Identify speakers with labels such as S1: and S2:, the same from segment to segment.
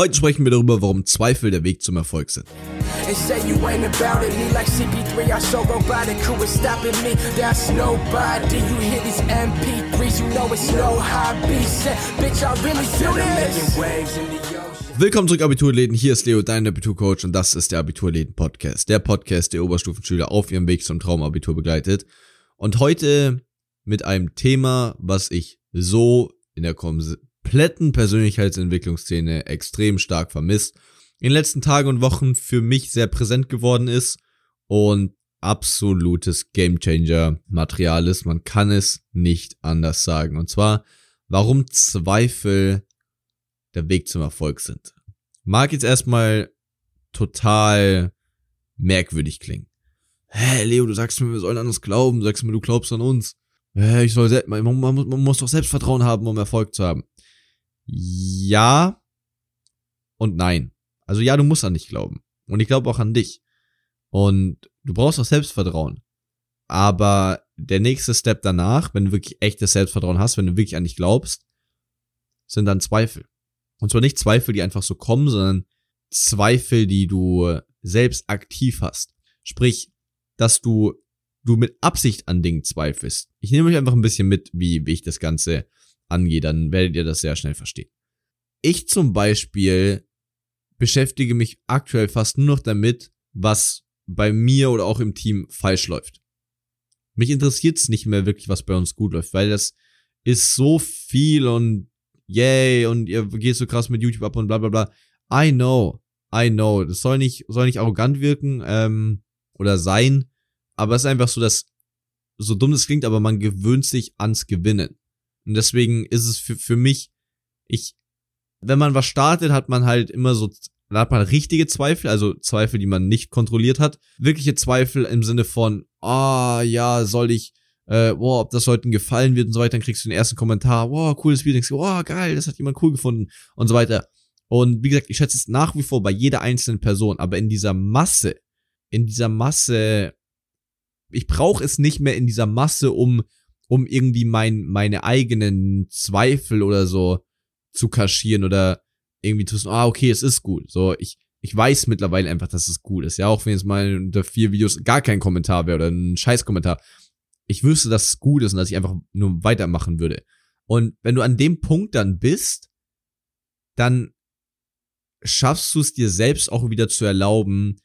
S1: Heute sprechen wir darüber, warum Zweifel der Weg zum Erfolg sind. Willkommen zurück, Abiturläden. Hier ist Leo, dein Abiturcoach, und das ist der Abiturläden-Podcast. Der Podcast, der Oberstufenschüler auf ihrem Weg zum Traumabitur begleitet. Und heute mit einem Thema, was ich so in der kompletten Persönlichkeitsentwicklungsszene extrem stark vermisst, in den letzten Tagen und Wochen für mich sehr präsent geworden ist und absolutes Gamechanger Material ist. Man kann es nicht anders sagen. Und zwar, warum Zweifel der Weg zum Erfolg sind. Mag jetzt erstmal total merkwürdig klingen. Hä, Leo, du sagst mir, wir sollen an uns glauben, sagst mir, du glaubst an uns. Hä, ich soll, man, man, man muss doch Selbstvertrauen haben, um Erfolg zu haben. Ja und nein. Also ja, du musst an dich glauben. Und ich glaube auch an dich. Und du brauchst auch Selbstvertrauen. Aber der nächste Step danach, wenn du wirklich echtes Selbstvertrauen hast, wenn du wirklich an dich glaubst, sind dann Zweifel. Und zwar nicht Zweifel, die einfach so kommen, sondern Zweifel, die du selbst aktiv hast. Sprich, dass du, du mit Absicht an Dingen zweifelst. Ich nehme euch einfach ein bisschen mit, wie, wie ich das Ganze angehe, dann werdet ihr das sehr schnell verstehen. Ich zum Beispiel beschäftige mich aktuell fast nur noch damit, was bei mir oder auch im Team falsch läuft. Mich interessiert es nicht mehr wirklich, was bei uns gut läuft, weil das ist so viel und yay und ihr geht so krass mit YouTube ab und bla bla bla. I know, I know. Das soll nicht, soll nicht arrogant wirken ähm, oder sein, aber es ist einfach so, dass so dumm es klingt, aber man gewöhnt sich ans Gewinnen. Und deswegen ist es für, für mich, ich, wenn man was startet, hat man halt immer so, da hat man richtige Zweifel, also Zweifel, die man nicht kontrolliert hat. Wirkliche Zweifel im Sinne von, ah, ja, soll ich, äh, boah, ob das Leuten gefallen wird und so weiter, dann kriegst du den ersten Kommentar, boah, cooles Video, denkst du, boah, geil, das hat jemand cool gefunden und so weiter. Und wie gesagt, ich schätze es nach wie vor bei jeder einzelnen Person, aber in dieser Masse, in dieser Masse, ich brauche es nicht mehr in dieser Masse, um um irgendwie mein, meine eigenen Zweifel oder so zu kaschieren oder irgendwie zu wissen, ah, okay, es ist gut. So, ich, ich weiß mittlerweile einfach, dass es gut ist. Ja, auch wenn jetzt mal unter vier Videos gar kein Kommentar wäre oder ein Scheißkommentar. Ich wüsste, dass es gut ist und dass ich einfach nur weitermachen würde. Und wenn du an dem Punkt dann bist, dann schaffst du es dir selbst auch wieder zu erlauben,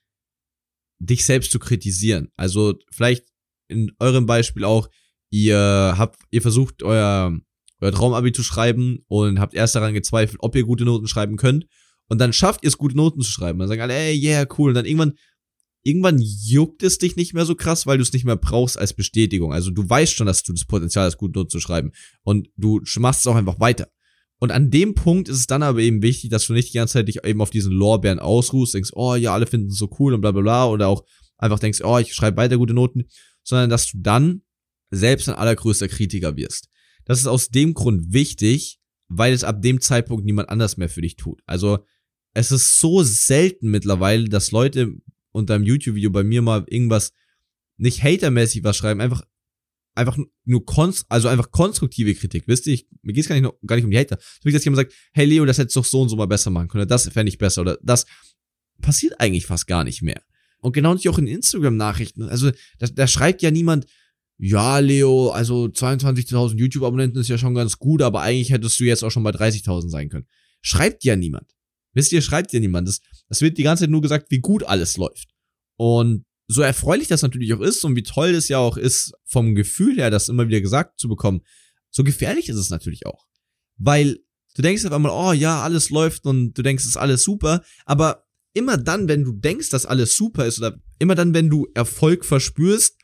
S1: dich selbst zu kritisieren. Also vielleicht in eurem Beispiel auch, ihr habt, ihr versucht euer, euer Traumabi zu schreiben und habt erst daran gezweifelt, ob ihr gute Noten schreiben könnt. Und dann schafft ihr es, gute Noten zu schreiben. Dann sagen alle, ey, yeah, cool. Und dann irgendwann, irgendwann juckt es dich nicht mehr so krass, weil du es nicht mehr brauchst als Bestätigung. Also du weißt schon, dass du das Potenzial hast, gute Noten zu schreiben. Und du machst es auch einfach weiter. Und an dem Punkt ist es dann aber eben wichtig, dass du nicht die ganze Zeit dich eben auf diesen Lorbeeren ausruhst, denkst, oh ja, alle finden es so cool und bla bla bla, oder auch einfach denkst, oh, ich schreibe weiter gute Noten, sondern dass du dann selbst ein allergrößter Kritiker wirst. Das ist aus dem Grund wichtig, weil es ab dem Zeitpunkt niemand anders mehr für dich tut. Also es ist so selten mittlerweile, dass Leute unter einem YouTube-Video bei mir mal irgendwas nicht hatermäßig was schreiben, einfach einfach nur konst also einfach konstruktive Kritik. Wisst ihr, ich, mir geht's gar nicht, noch, gar nicht um die Hater. So wie dass jemand sagt, hey Leo, das hättest du doch so und so mal besser machen können, das fände ich besser, oder das passiert eigentlich fast gar nicht mehr. Und genau natürlich auch in Instagram-Nachrichten. Also, da, da schreibt ja niemand, ja, Leo, also 22.000 YouTube-Abonnenten ist ja schon ganz gut, aber eigentlich hättest du jetzt auch schon bei 30.000 sein können. Schreibt ja niemand. Wisst ihr, schreibt ja niemand. Das, das wird die ganze Zeit nur gesagt, wie gut alles läuft. Und so erfreulich das natürlich auch ist und wie toll es ja auch ist, vom Gefühl her, das immer wieder gesagt zu bekommen, so gefährlich ist es natürlich auch. Weil du denkst auf einmal, oh ja, alles läuft und du denkst, es ist alles super, aber immer dann, wenn du denkst, dass alles super ist oder immer dann, wenn du Erfolg verspürst,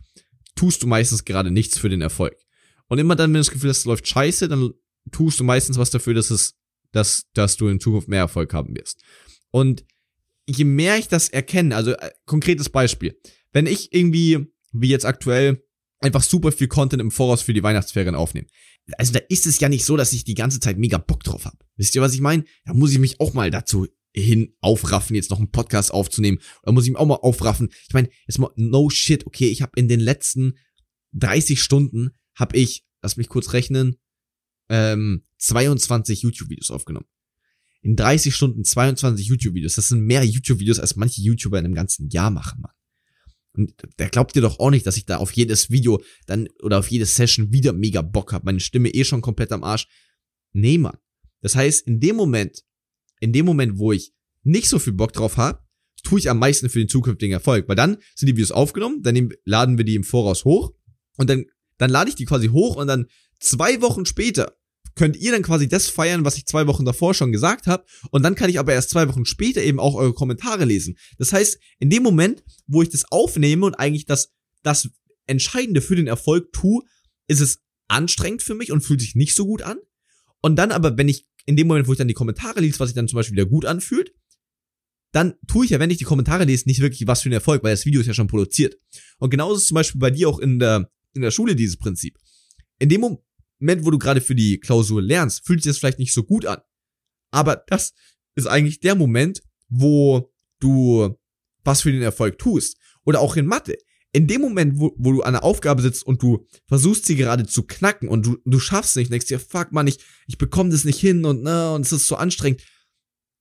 S1: tust du meistens gerade nichts für den Erfolg. Und immer dann, wenn du das Gefühl hast, es läuft scheiße, dann tust du meistens was dafür, dass es, dass, dass du in Zukunft mehr Erfolg haben wirst. Und je mehr ich das erkenne, also äh, konkretes Beispiel, wenn ich irgendwie, wie jetzt aktuell, einfach super viel Content im Voraus für die Weihnachtsferien aufnehme. Also da ist es ja nicht so, dass ich die ganze Zeit mega Bock drauf habe. Wisst ihr, was ich meine? Da muss ich mich auch mal dazu hin aufraffen, jetzt noch einen Podcast aufzunehmen. Oder muss ich mich auch mal aufraffen. Ich meine, jetzt mal no shit, okay, ich habe in den letzten 30 Stunden habe ich, lass mich kurz rechnen, ähm, 22 YouTube-Videos aufgenommen. in 30 Stunden 22 YouTube-Videos. Das sind mehr YouTube-Videos, als manche YouTuber in einem ganzen Jahr machen, Mann. Und der glaubt dir doch auch nicht, dass ich da auf jedes Video dann oder auf jede Session wieder mega Bock habe. Meine Stimme eh schon komplett am Arsch. Nee, Mann. Das heißt, in dem Moment, in dem Moment, wo ich nicht so viel Bock drauf habe, tue ich am meisten für den zukünftigen Erfolg. Weil dann sind die Videos aufgenommen, dann laden wir die im Voraus hoch und dann, dann lade ich die quasi hoch und dann zwei Wochen später könnt ihr dann quasi das feiern, was ich zwei Wochen davor schon gesagt habe. Und dann kann ich aber erst zwei Wochen später eben auch eure Kommentare lesen. Das heißt, in dem Moment, wo ich das aufnehme und eigentlich das, das Entscheidende für den Erfolg tue, ist es anstrengend für mich und fühlt sich nicht so gut an. Und dann aber, wenn ich in dem Moment, wo ich dann die Kommentare lese, was sich dann zum Beispiel wieder gut anfühlt, dann tue ich ja, wenn ich die Kommentare lese, nicht wirklich was für einen Erfolg, weil das Video ist ja schon produziert. Und genauso ist zum Beispiel bei dir auch in der, in der Schule dieses Prinzip. In dem Moment, wo du gerade für die Klausur lernst, fühlt sich das vielleicht nicht so gut an. Aber das ist eigentlich der Moment, wo du was für den Erfolg tust. Oder auch in Mathe. In dem Moment, wo, wo du an der Aufgabe sitzt und du versuchst sie gerade zu knacken und du, du schaffst es nicht, denkst dir, fuck man, ich, ich bekomme das nicht hin und, ne, und es ist so anstrengend.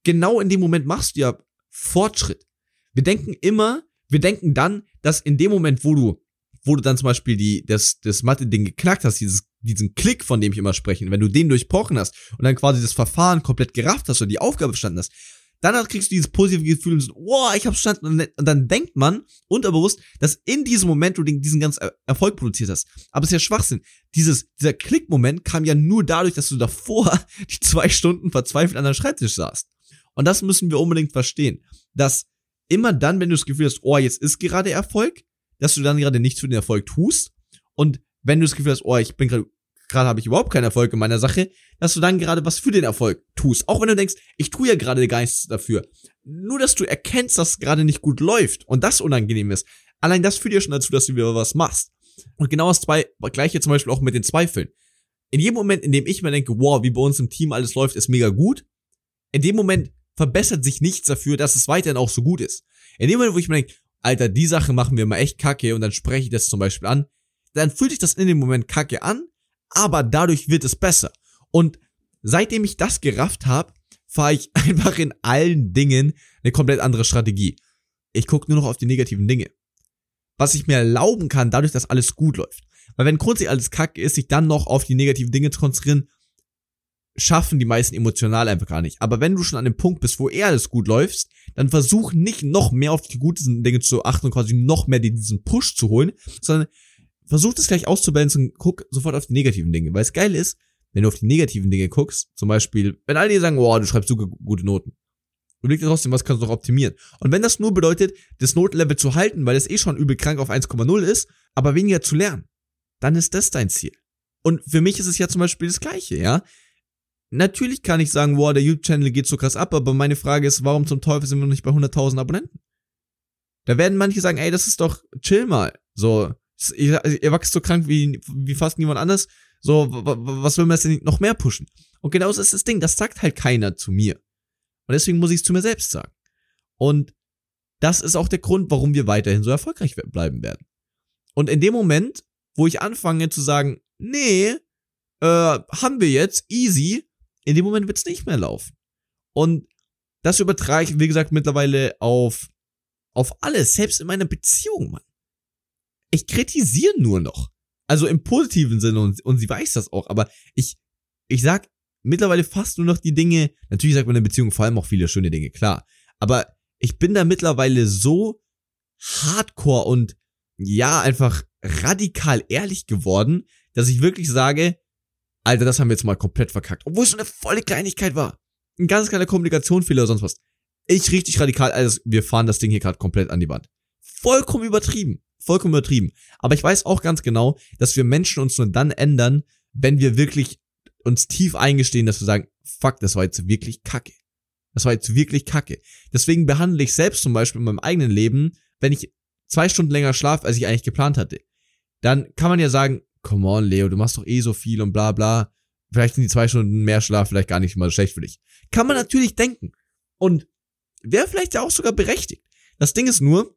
S1: Genau in dem Moment machst du ja Fortschritt. Wir denken immer, wir denken dann, dass in dem Moment, wo du, wo du dann zum Beispiel die, das, das Mathe-Ding geknackt hast, dieses, diesen Klick, von dem ich immer spreche, wenn du den durchbrochen hast und dann quasi das Verfahren komplett gerafft hast und die Aufgabe verstanden hast, dann kriegst du dieses positive Gefühl und so, wow, ich hab's verstanden. Und dann denkt man unterbewusst, dass in diesem Moment du diesen ganzen Erfolg produziert hast. Aber es ist ja Schwachsinn. Dieses, dieser Klickmoment kam ja nur dadurch, dass du davor die zwei Stunden verzweifelt an deinem Schreibtisch saßt. Und das müssen wir unbedingt verstehen, dass immer dann, wenn du das Gefühl hast, oh, jetzt ist gerade Erfolg, dass du dann gerade nichts für den Erfolg tust. Und wenn du das Gefühl hast, oh, ich bin gerade gerade habe ich überhaupt keinen Erfolg in meiner Sache, dass du dann gerade was für den Erfolg tust. Auch wenn du denkst, ich tue ja gerade gar nichts dafür. Nur, dass du erkennst, dass es gerade nicht gut läuft und das unangenehm ist. Allein das führt dir schon dazu, dass du wieder was machst. Und genau das zwei, gleiche zum Beispiel auch mit den Zweifeln. In jedem Moment, in dem ich mir denke, wow, wie bei uns im Team alles läuft, ist mega gut. In dem Moment verbessert sich nichts dafür, dass es weiterhin auch so gut ist. In dem Moment, wo ich mir denke, Alter, die Sache machen wir mal echt kacke und dann spreche ich das zum Beispiel an, dann fühlt sich das in dem Moment kacke an, aber dadurch wird es besser. Und seitdem ich das gerafft habe, fahre ich einfach in allen Dingen eine komplett andere Strategie. Ich gucke nur noch auf die negativen Dinge. Was ich mir erlauben kann, dadurch, dass alles gut läuft. Weil wenn grundsätzlich alles kacke ist, sich dann noch auf die negativen Dinge zu konzentrieren, schaffen die meisten emotional einfach gar nicht. Aber wenn du schon an dem Punkt bist, wo eher alles gut läuft, dann versuch nicht noch mehr auf die guten Dinge zu achten und quasi noch mehr diesen Push zu holen, sondern versuch das gleich auszubalancen guck sofort auf die negativen Dinge. Weil es geil ist, wenn du auf die negativen Dinge guckst, zum Beispiel, wenn alle dir sagen, oh, du schreibst so gute Noten. Du legst trotzdem, was kannst du noch optimieren? Und wenn das nur bedeutet, das Notenlevel zu halten, weil es eh schon übel krank auf 1,0 ist, aber weniger zu lernen, dann ist das dein Ziel. Und für mich ist es ja zum Beispiel das Gleiche, ja. Natürlich kann ich sagen, wow, der YouTube-Channel geht so krass ab, aber meine Frage ist, warum zum Teufel sind wir noch nicht bei 100.000 Abonnenten? Da werden manche sagen, ey, das ist doch chill mal. So, ihr, ihr wächst so krank wie, wie fast niemand anders. So, was will man jetzt denn noch mehr pushen? Und genau das ist das Ding, das sagt halt keiner zu mir. Und deswegen muss ich es zu mir selbst sagen. Und das ist auch der Grund, warum wir weiterhin so erfolgreich bleiben werden. Und in dem Moment, wo ich anfange zu sagen, nee, äh, haben wir jetzt, easy, in dem Moment wird es nicht mehr laufen. Und das übertrage ich, wie gesagt, mittlerweile auf, auf alles, selbst in meiner Beziehung, Mann. Ich kritisiere nur noch. Also im positiven Sinne und, und sie weiß das auch, aber ich, ich sag mittlerweile fast nur noch die Dinge, natürlich sagt man in der Beziehung vor allem auch viele schöne Dinge, klar. Aber ich bin da mittlerweile so hardcore und ja, einfach radikal ehrlich geworden, dass ich wirklich sage, Alter, das haben wir jetzt mal komplett verkackt. Obwohl es so eine volle Kleinigkeit war. Ein ganz kleiner Kommunikationsfehler oder sonst was. Ich richtig radikal, also wir fahren das Ding hier gerade komplett an die Wand. Vollkommen übertrieben. Vollkommen übertrieben. Aber ich weiß auch ganz genau, dass wir Menschen uns nur dann ändern, wenn wir wirklich uns tief eingestehen, dass wir sagen, fuck, das war jetzt wirklich kacke. Das war jetzt wirklich kacke. Deswegen behandle ich selbst zum Beispiel in meinem eigenen Leben, wenn ich zwei Stunden länger schlafe, als ich eigentlich geplant hatte, dann kann man ja sagen, come on, Leo, du machst doch eh so viel und bla bla. Vielleicht sind die zwei Stunden mehr Schlaf vielleicht gar nicht mal so schlecht für dich. Kann man natürlich denken. Und wäre vielleicht ja auch sogar berechtigt. Das Ding ist nur,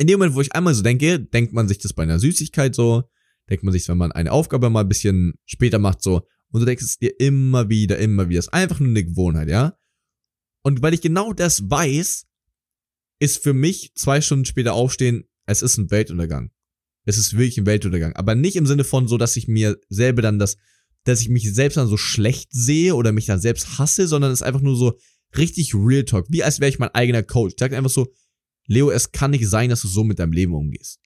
S1: in dem Moment, wo ich einmal so denke, denkt man sich das bei einer Süßigkeit so, denkt man sich, wenn man eine Aufgabe mal ein bisschen später macht so, und du denkst es dir immer wieder, immer wieder. Das ist einfach nur eine Gewohnheit, ja? Und weil ich genau das weiß, ist für mich zwei Stunden später aufstehen, es ist ein Weltuntergang. Es ist wirklich ein Weltuntergang. Aber nicht im Sinne von so, dass ich mir selber dann das, dass ich mich selbst dann so schlecht sehe oder mich dann selbst hasse, sondern es ist einfach nur so richtig Real Talk. Wie als wäre ich mein eigener Coach. Sage einfach so, Leo, es kann nicht sein, dass du so mit deinem Leben umgehst.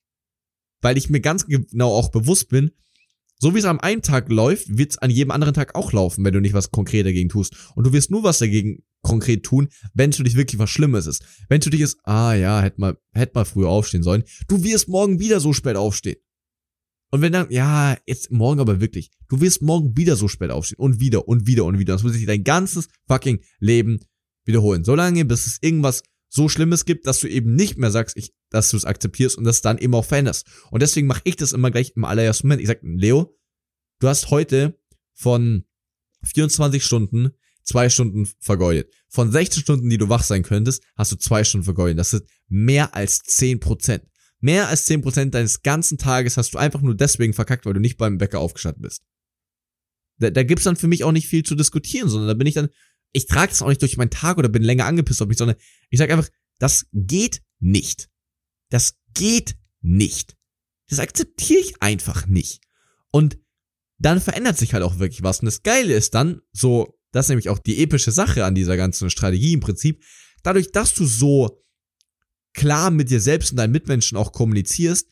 S1: Weil ich mir ganz genau auch bewusst bin, so wie es am einen Tag läuft, wird es an jedem anderen Tag auch laufen, wenn du nicht was konkret dagegen tust. Und du wirst nur was dagegen konkret tun, wenn es für dich wirklich was Schlimmes ist. Wenn es für dich ist, ah ja, hätte mal, hätte mal früher aufstehen sollen, du wirst morgen wieder so spät aufstehen. Und wenn dann, ja, jetzt morgen aber wirklich, du wirst morgen wieder so spät aufstehen und wieder und wieder und wieder. Das muss sich dein ganzes fucking Leben wiederholen. Solange, bis es irgendwas so Schlimmes gibt, dass du eben nicht mehr sagst, ich, dass du es akzeptierst und das dann eben auch veränderst. Und deswegen mache ich das immer gleich im allerersten Moment. Ich sag, Leo, du hast heute von 24 Stunden zwei Stunden vergeudet. Von 16 Stunden, die du wach sein könntest, hast du zwei Stunden vergeudet. Das ist mehr als 10 Prozent. Mehr als 10 Prozent deines ganzen Tages hast du einfach nur deswegen verkackt, weil du nicht beim Bäcker aufgestanden bist. Da, da gibt's dann für mich auch nicht viel zu diskutieren, sondern da bin ich dann, ich trage das auch nicht durch meinen Tag oder bin länger angepisst auf mich, sondern ich sage einfach, das geht nicht. Das geht nicht. Das akzeptiere ich einfach nicht. Und dann verändert sich halt auch wirklich was. Und das Geile ist dann, so, das ist nämlich auch die epische Sache an dieser ganzen Strategie im Prinzip, dadurch, dass du so klar mit dir selbst und deinen Mitmenschen auch kommunizierst,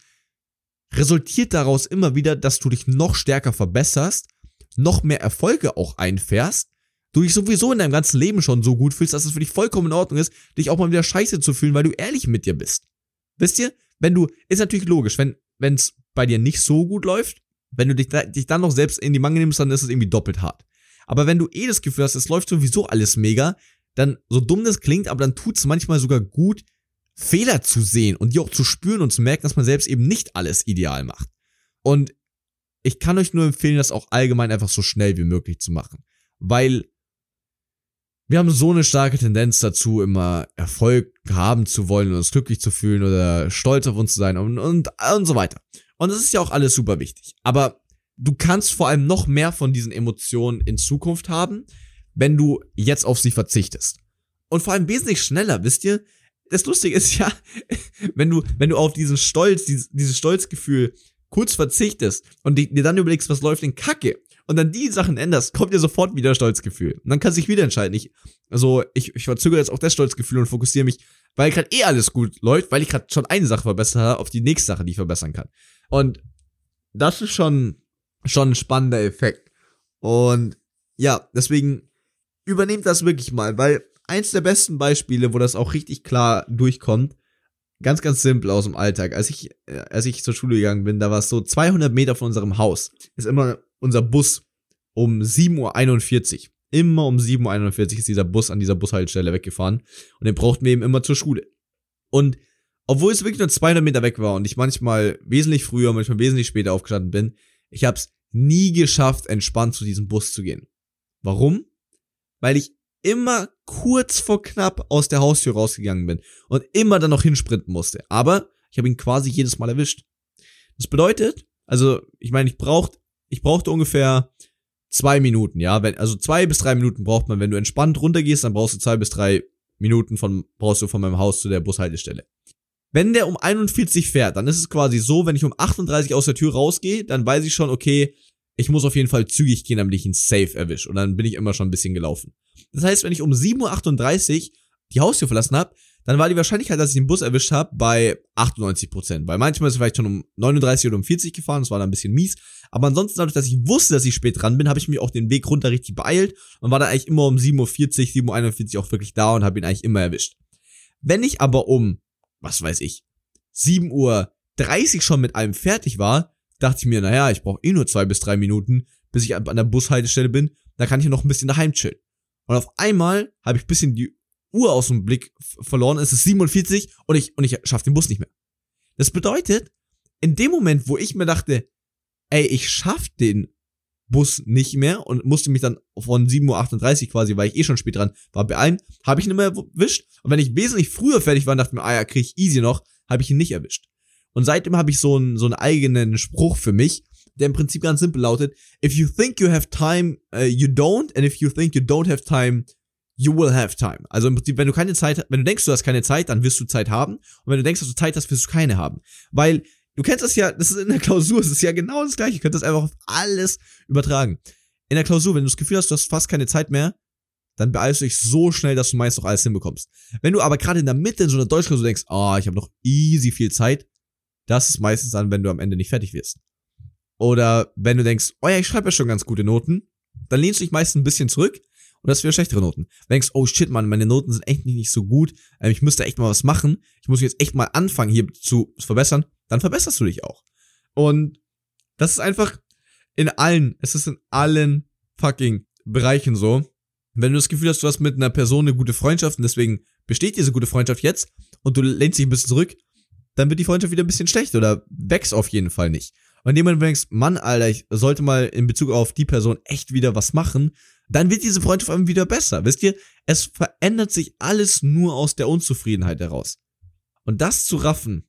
S1: resultiert daraus immer wieder, dass du dich noch stärker verbesserst, noch mehr Erfolge auch einfährst du dich sowieso in deinem ganzen Leben schon so gut fühlst, dass es für dich vollkommen in Ordnung ist, dich auch mal wieder scheiße zu fühlen, weil du ehrlich mit dir bist. Wisst ihr? Wenn du, ist natürlich logisch, wenn es bei dir nicht so gut läuft, wenn du dich, dich dann noch selbst in die Mangel nimmst, dann ist es irgendwie doppelt hart. Aber wenn du eh das Gefühl hast, es läuft sowieso alles mega, dann, so dumm das klingt, aber dann tut es manchmal sogar gut, Fehler zu sehen und die auch zu spüren und zu merken, dass man selbst eben nicht alles ideal macht. Und ich kann euch nur empfehlen, das auch allgemein einfach so schnell wie möglich zu machen. Weil wir haben so eine starke Tendenz dazu, immer Erfolg haben zu wollen und uns glücklich zu fühlen oder stolz auf uns zu sein und, und, und so weiter. Und das ist ja auch alles super wichtig. Aber du kannst vor allem noch mehr von diesen Emotionen in Zukunft haben, wenn du jetzt auf sie verzichtest. Und vor allem wesentlich schneller, wisst ihr? Das Lustige ist ja, wenn du, wenn du auf diesen Stolz, dieses, dieses Stolzgefühl kurz verzichtest und dir dann überlegst, was läuft denn Kacke und dann die Sachen änderst, kommt dir sofort wieder Stolzgefühl. Und dann kannst du dich wieder entscheiden. Ich, also ich, ich verzögere jetzt auch das Stolzgefühl und fokussiere mich, weil gerade eh alles gut läuft, weil ich gerade schon eine Sache verbessert habe, auf die nächste Sache, die ich verbessern kann. Und das ist schon, schon ein spannender Effekt. Und ja, deswegen übernehmt das wirklich mal, weil eins der besten Beispiele, wo das auch richtig klar durchkommt, ganz, ganz simpel aus dem Alltag. Als ich, äh, als ich zur Schule gegangen bin, da war es so 200 Meter von unserem Haus. Ist immer unser Bus um 7.41 Uhr. Immer um 7.41 Uhr ist dieser Bus an dieser Bushaltestelle weggefahren. Und den brauchten wir eben immer zur Schule. Und obwohl es wirklich nur 200 Meter weg war und ich manchmal wesentlich früher, manchmal wesentlich später aufgestanden bin, ich habe es nie geschafft, entspannt zu diesem Bus zu gehen. Warum? Weil ich immer kurz vor knapp aus der Haustür rausgegangen bin und immer dann noch hinsprinten musste. Aber ich habe ihn quasi jedes Mal erwischt. Das bedeutet, also ich meine, ich brauchte ich brauchte ungefähr zwei Minuten, ja. Wenn, also zwei bis drei Minuten braucht man, wenn du entspannt runtergehst, dann brauchst du zwei bis drei Minuten von, brauchst du von meinem Haus zu der Bushaltestelle. Wenn der um 41 fährt, dann ist es quasi so, wenn ich um 38 aus der Tür rausgehe, dann weiß ich schon, okay, ich muss auf jeden Fall zügig gehen, damit ich ihn safe erwische. Und dann bin ich immer schon ein bisschen gelaufen. Das heißt, wenn ich um 7.38 Uhr die Haustür verlassen habe, dann war die Wahrscheinlichkeit, dass ich den Bus erwischt habe, bei 98%. Weil manchmal ist es vielleicht schon um 39 oder um 40 gefahren, das war dann ein bisschen mies. Aber ansonsten, dadurch, dass ich wusste, dass ich spät dran bin, habe ich mir auch den Weg runter richtig beeilt und war dann eigentlich immer um 7.40 Uhr, 7.41 Uhr auch wirklich da und habe ihn eigentlich immer erwischt. Wenn ich aber um, was weiß ich, 7.30 Uhr schon mit allem fertig war, dachte ich mir, naja, ich brauche eh nur zwei bis drei Minuten, bis ich an der Bushaltestelle bin, da kann ich noch ein bisschen daheim chillen. Und auf einmal habe ich ein bisschen die Uhr aus dem Blick verloren, es ist 47 und ich, und ich schaffe den Bus nicht mehr. Das bedeutet, in dem Moment, wo ich mir dachte, ey, ich schaff den Bus nicht mehr und musste mich dann von 7.38 Uhr quasi, weil ich eh schon spät dran war, beeilen, habe ich ihn mehr erwischt. Und wenn ich wesentlich früher fertig war und dachte mir, ah ja, krieg ich easy noch, habe ich ihn nicht erwischt. Und seitdem habe ich so einen, so einen eigenen Spruch für mich, der im Prinzip ganz simpel lautet, if you think you have time, uh, you don't, and if you think you don't have time, you will have time. Also im Prinzip, wenn du keine Zeit, wenn du denkst, du hast keine Zeit, dann wirst du Zeit haben. Und wenn du denkst, dass du Zeit hast, wirst du keine haben. Weil du kennst das ja, das ist in der Klausur, es ist ja genau das gleiche. Du könntest einfach auf alles übertragen. In der Klausur, wenn du das Gefühl hast, du hast fast keine Zeit mehr, dann beeilst du dich so schnell, dass du meist noch alles hinbekommst. Wenn du aber gerade in der Mitte in so einer Deutschklausur denkst, oh, ich habe noch easy viel Zeit, das ist meistens dann, wenn du am Ende nicht fertig wirst. Oder wenn du denkst, oh ja, ich schreibe ja schon ganz gute Noten, dann lehnst du dich meist ein bisschen zurück und hast wieder schlechtere Noten. Wenn denkst, oh shit, Mann, meine Noten sind echt nicht so gut, ähm, ich müsste echt mal was machen, ich muss jetzt echt mal anfangen, hier zu verbessern, dann verbesserst du dich auch. Und das ist einfach in allen, es ist in allen fucking Bereichen so. Wenn du das Gefühl hast, du hast mit einer Person eine gute Freundschaft und deswegen besteht diese gute Freundschaft jetzt und du lehnst dich ein bisschen zurück, dann wird die Freundschaft wieder ein bisschen schlecht oder wächst auf jeden Fall nicht. Und wenn du denkst, Mann, Alter, ich sollte mal in Bezug auf die Person echt wieder was machen, dann wird diese Freundschaft wieder besser. Wisst ihr, es verändert sich alles nur aus der Unzufriedenheit heraus. Und das zu raffen,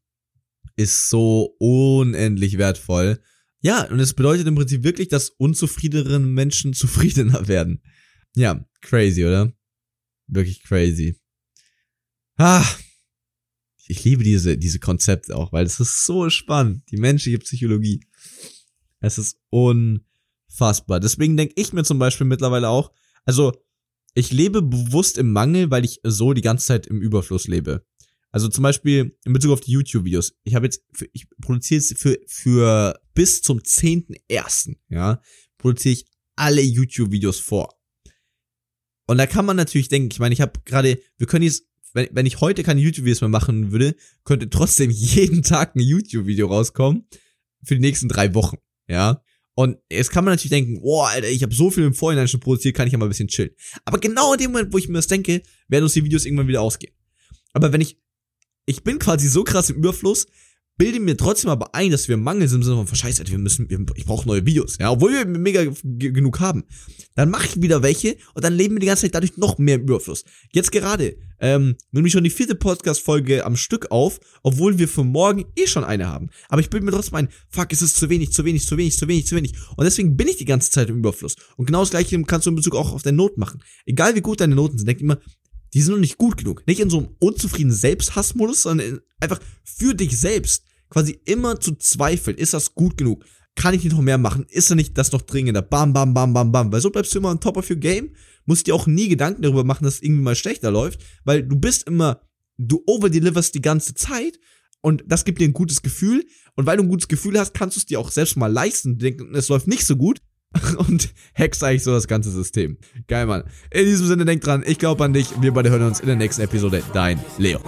S1: ist so unendlich wertvoll. Ja, und es bedeutet im Prinzip wirklich, dass unzufriedenere Menschen zufriedener werden. Ja, crazy, oder? Wirklich crazy. Ah, ich liebe diese, diese Konzepte auch, weil es ist so spannend. Die menschliche Psychologie. Es ist unfassbar. Deswegen denke ich mir zum Beispiel mittlerweile auch, also ich lebe bewusst im Mangel, weil ich so die ganze Zeit im Überfluss lebe. Also zum Beispiel in Bezug auf die YouTube-Videos. Ich habe jetzt, für, ich produziere jetzt für, für bis zum 10.01., ja, produziere ich alle YouTube-Videos vor. Und da kann man natürlich denken, ich meine, ich habe gerade, wir können jetzt wenn, wenn ich heute keine YouTube-Videos mehr machen würde, könnte trotzdem jeden Tag ein YouTube-Video rauskommen für die nächsten drei Wochen, ja. Und jetzt kann man natürlich denken, boah, Alter, ich habe so viel im Vorhinein schon produziert, kann ich ja mal ein bisschen chillen. Aber genau in dem Moment, wo ich mir das denke, werden uns die Videos irgendwann wieder ausgehen. Aber wenn ich, ich bin quasi so krass im Überfluss, bilde mir trotzdem aber ein, dass wir Mangel sind im Sinne von, scheiße, wir müssen, wir, ich brauche neue Videos, ja, obwohl wir mega genug haben. Dann mache ich wieder welche und dann leben wir die ganze Zeit dadurch noch mehr im Überfluss. Jetzt gerade, ähm, nehme ich schon die vierte Podcast-Folge am Stück auf, obwohl wir für morgen eh schon eine haben. Aber ich bilde mir trotzdem ein, fuck, es ist zu wenig, zu wenig, zu wenig, zu wenig, zu wenig. Und deswegen bin ich die ganze Zeit im Überfluss. Und genau das gleiche kannst du in Bezug auch auf deine Noten machen. Egal wie gut deine Noten sind, denk immer, die sind noch nicht gut genug. Nicht in so einem unzufriedenen Selbsthassmodus, sondern einfach für dich selbst quasi immer zu zweifeln, ist das gut genug? Kann ich nicht noch mehr machen? Ist da nicht das noch dringender? Bam, bam, bam, bam, bam. Weil so bleibst du immer on top of your game. Musst dir auch nie Gedanken darüber machen, dass es irgendwie mal schlechter läuft. Weil du bist immer, du overdeliverst die ganze Zeit. Und das gibt dir ein gutes Gefühl. Und weil du ein gutes Gefühl hast, kannst du es dir auch selbst mal leisten. Denken, es läuft nicht so gut. und hackst eigentlich so das ganze System. Geil, Mann. In diesem Sinne, denk dran, ich glaube an dich. Wir beide hören uns in der nächsten Episode. Dein Leo.